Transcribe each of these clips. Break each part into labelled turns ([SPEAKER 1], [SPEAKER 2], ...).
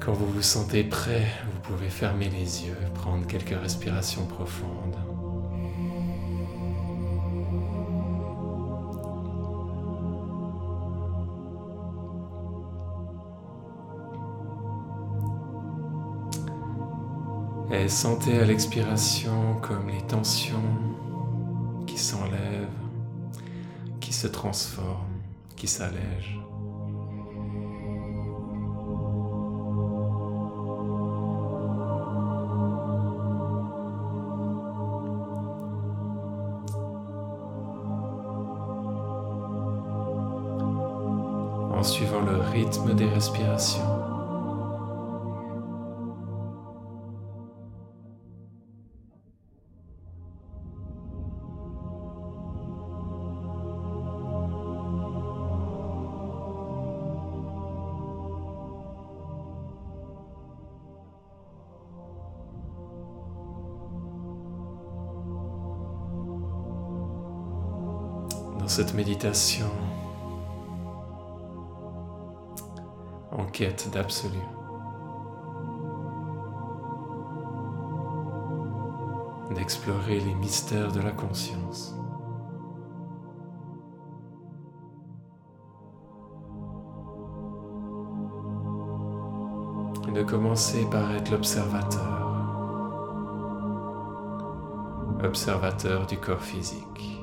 [SPEAKER 1] Quand vous vous sentez prêt, vous pouvez fermer les yeux, prendre quelques respirations profondes. Et sentez à l'expiration comme les tensions qui s'enlèvent, qui se transforment, qui s'allègent. Des respirations. Dans cette méditation, quête d'absolu. D'explorer les mystères de la conscience. De commencer par être l'observateur. Observateur du corps physique.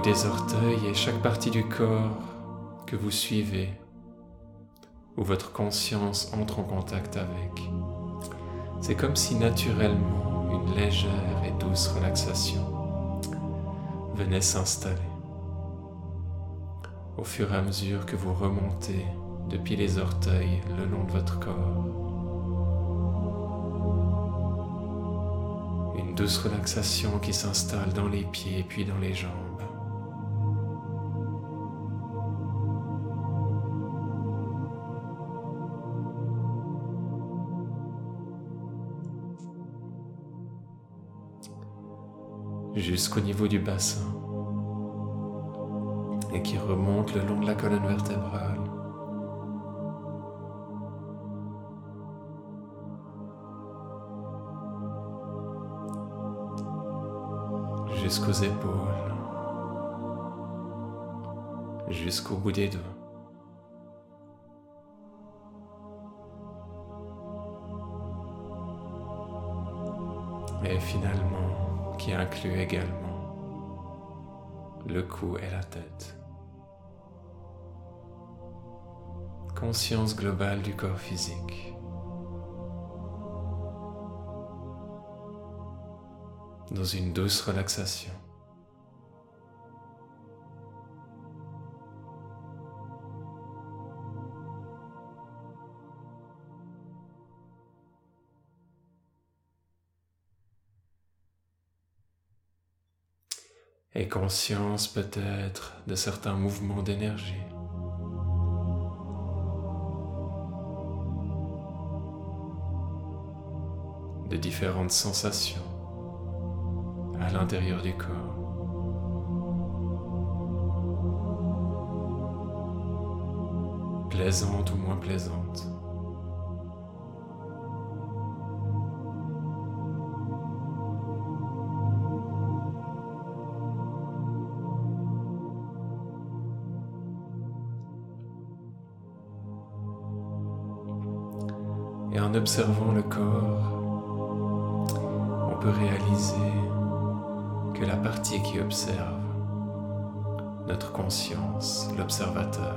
[SPEAKER 1] Des orteils et chaque partie du corps que vous suivez, où votre conscience entre en contact avec. C'est comme si naturellement une légère et douce relaxation venait s'installer au fur et à mesure que vous remontez depuis les orteils le long de votre corps. Une douce relaxation qui s'installe dans les pieds puis dans les jambes. Jusqu'au niveau du bassin et qui remonte le long de la colonne vertébrale. jusqu'aux épaules, jusqu'au bout des doigts. Et finalement, qui inclut également le cou et la tête. Conscience globale du corps physique. dans une douce relaxation. Et conscience peut-être de certains mouvements d'énergie. de différentes sensations à l'intérieur du corps. Plaisante ou moins plaisante. En observant le corps, on peut réaliser que la partie qui observe, notre conscience, l'observateur,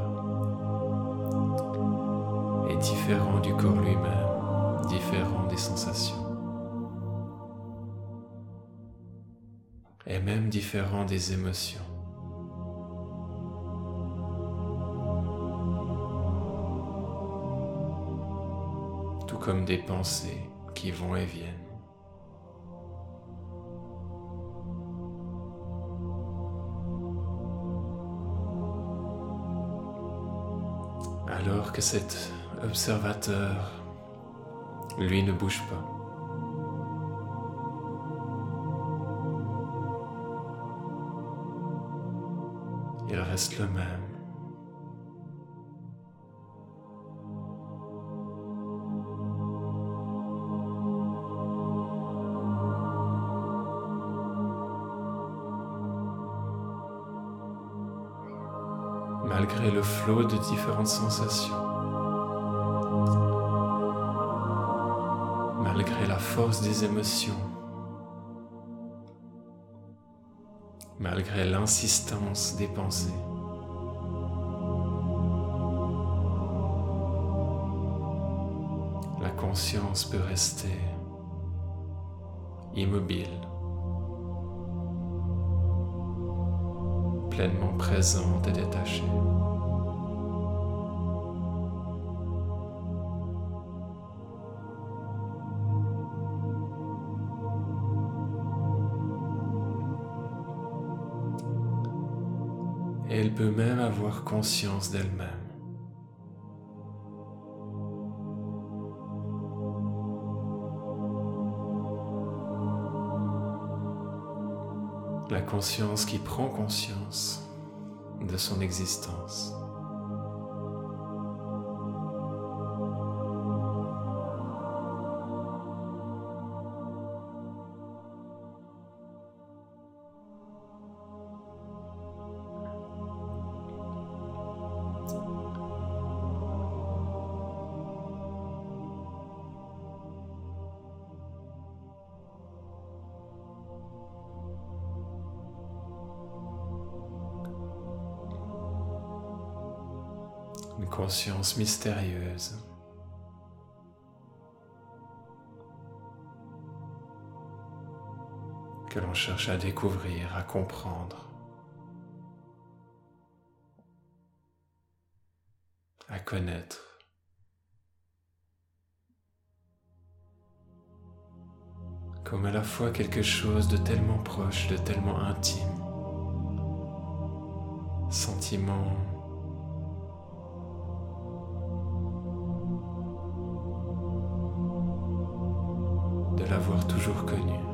[SPEAKER 1] est différent du corps lui-même, différent des sensations, et même différent des émotions. Comme des pensées qui vont et viennent. alors que cet observateur, lui, ne bouge pas. il reste le même. Malgré le flot de différentes sensations, malgré la force des émotions, malgré l'insistance des pensées. La conscience peut rester immobile, pleinement présente et détachée. Elle peut même avoir conscience d'elle-même. La conscience qui prend conscience de son existence. Une conscience mystérieuse. que l'on cherche à découvrir, à comprendre, à connaître. Comme à la fois quelque chose de tellement proche, de tellement intime, sentiment l'avoir toujours connu.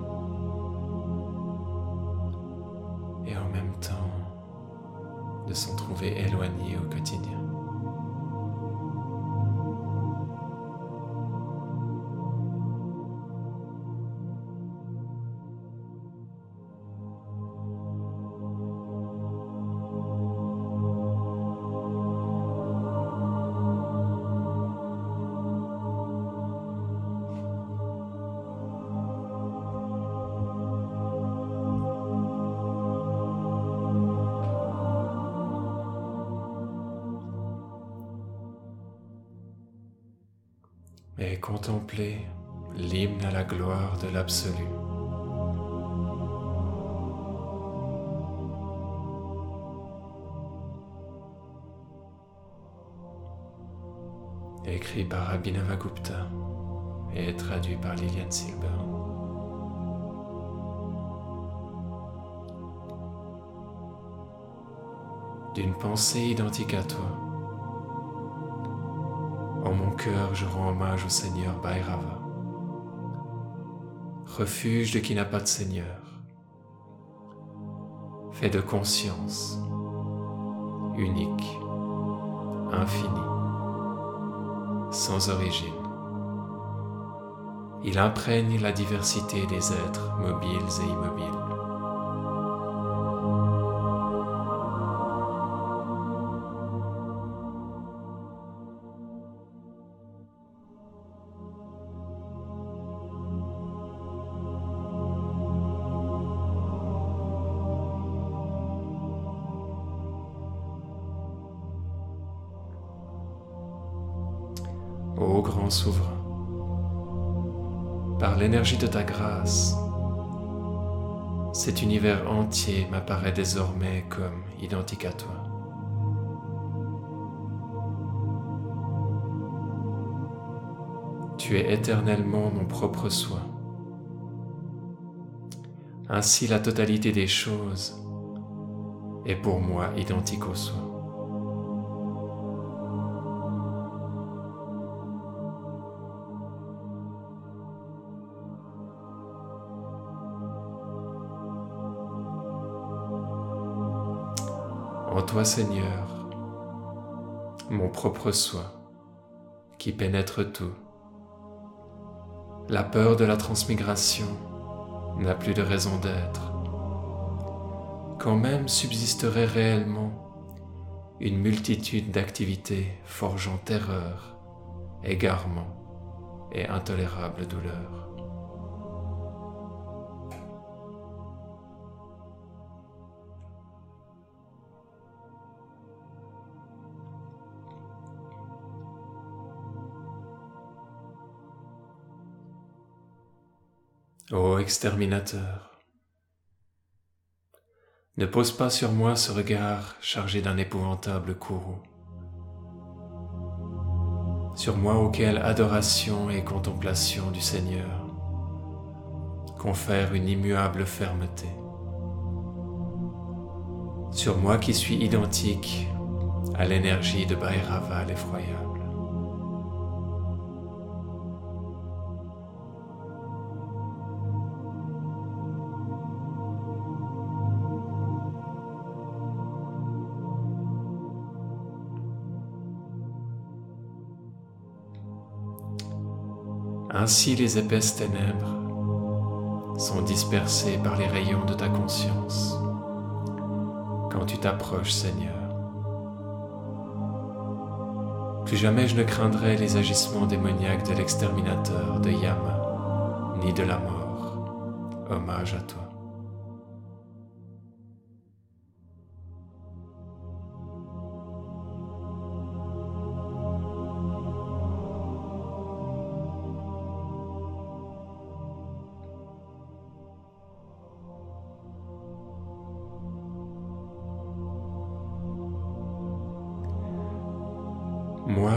[SPEAKER 1] Et contempler l'hymne à la gloire de l'absolu. Écrit par Abhinavagupta et traduit par Liliane Silber. D'une pensée identique à toi, en mon cœur, je rends hommage au Seigneur Bhairava, refuge de qui n'a pas de Seigneur, fait de conscience, unique, infini, sans origine. Il imprègne la diversité des êtres mobiles et immobiles. Souverain. Par l'énergie de ta grâce, cet univers entier m'apparaît désormais comme identique à toi. Tu es éternellement mon propre soi. Ainsi la totalité des choses est pour moi identique au soi. Toi Seigneur, mon propre soi qui pénètre tout. La peur de la transmigration n'a plus de raison d'être. Quand même subsisterait réellement une multitude d'activités forgeant terreur, égarement et intolérable douleur. Ô exterminateur, ne pose pas sur moi ce regard chargé d'un épouvantable courroux, sur moi auquel adoration et contemplation du Seigneur confèrent une immuable fermeté, sur moi qui suis identique à l'énergie de Bhairava l'effroyable. Ainsi les épaisses ténèbres sont dispersées par les rayons de ta conscience quand tu t'approches Seigneur. Plus jamais je ne craindrai les agissements démoniaques de l'exterminateur de Yama, ni de la mort. Hommage à toi.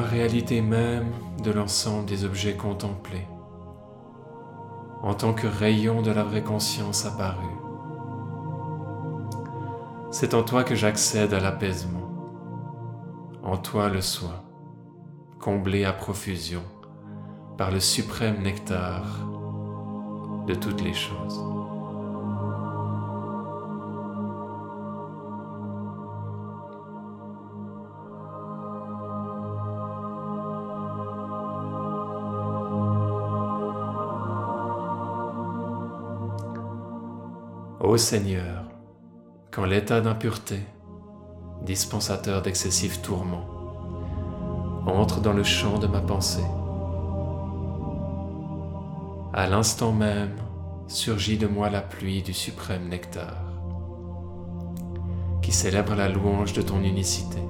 [SPEAKER 1] Réalité même de l'ensemble des objets contemplés, en tant que rayon de la vraie conscience apparue. C'est en toi que j'accède à l'apaisement, en toi le soi, comblé à profusion par le suprême nectar de toutes les choses. Ô Seigneur, quand l'état d'impureté, dispensateur d'excessifs tourments, entre dans le champ de ma pensée, à l'instant même surgit de moi la pluie du suprême nectar, qui célèbre la louange de ton unicité.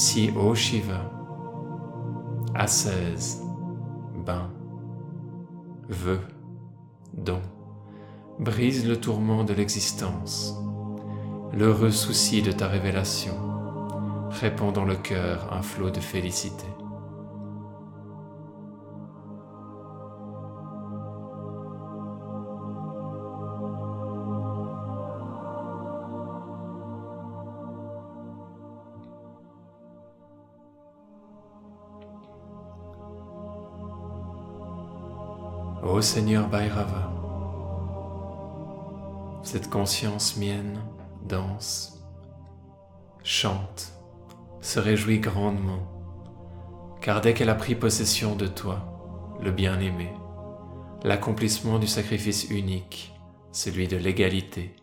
[SPEAKER 1] Si, ô Shiva, assaise, bain, veux, don, brise le tourment de l'existence, l'heureux souci de ta révélation, répand dans le cœur un flot de félicité. Ô Seigneur Bhairava, cette conscience mienne danse, chante, se réjouit grandement, car dès qu'elle a pris possession de toi, le bien-aimé, l'accomplissement du sacrifice unique, celui de l'égalité,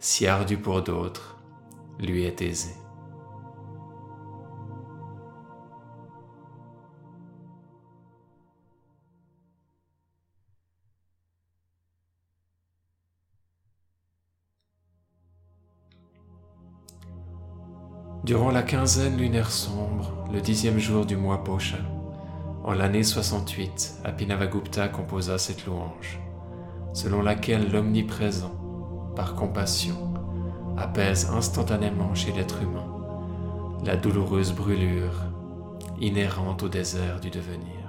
[SPEAKER 1] si ardu pour d'autres, lui est aisé. Durant la quinzaine lunaire sombre, le dixième jour du mois Posha, en l'année 68, Apinavagupta composa cette louange, selon laquelle l'omniprésent, par compassion, apaise instantanément chez l'être humain la douloureuse brûlure inhérente au désert du devenir.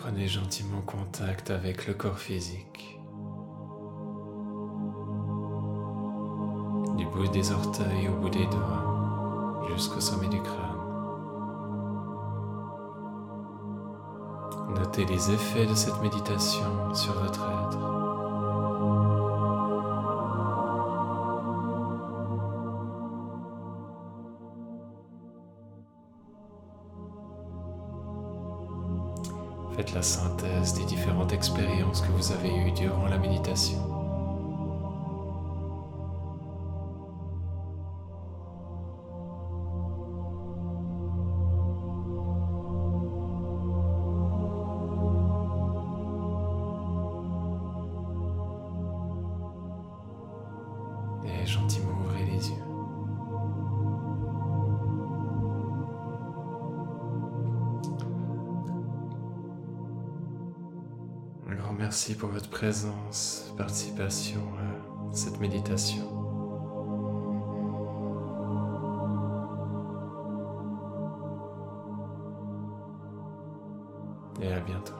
[SPEAKER 1] Reprenez gentiment contact avec le corps physique. Du bout des orteils au bout des doigts, jusqu'au sommet du crâne. Notez les effets de cette méditation sur votre être. Faites la synthèse des différentes expériences que vous avez eues durant la méditation. Merci pour votre présence, participation à cette méditation. Et à bientôt.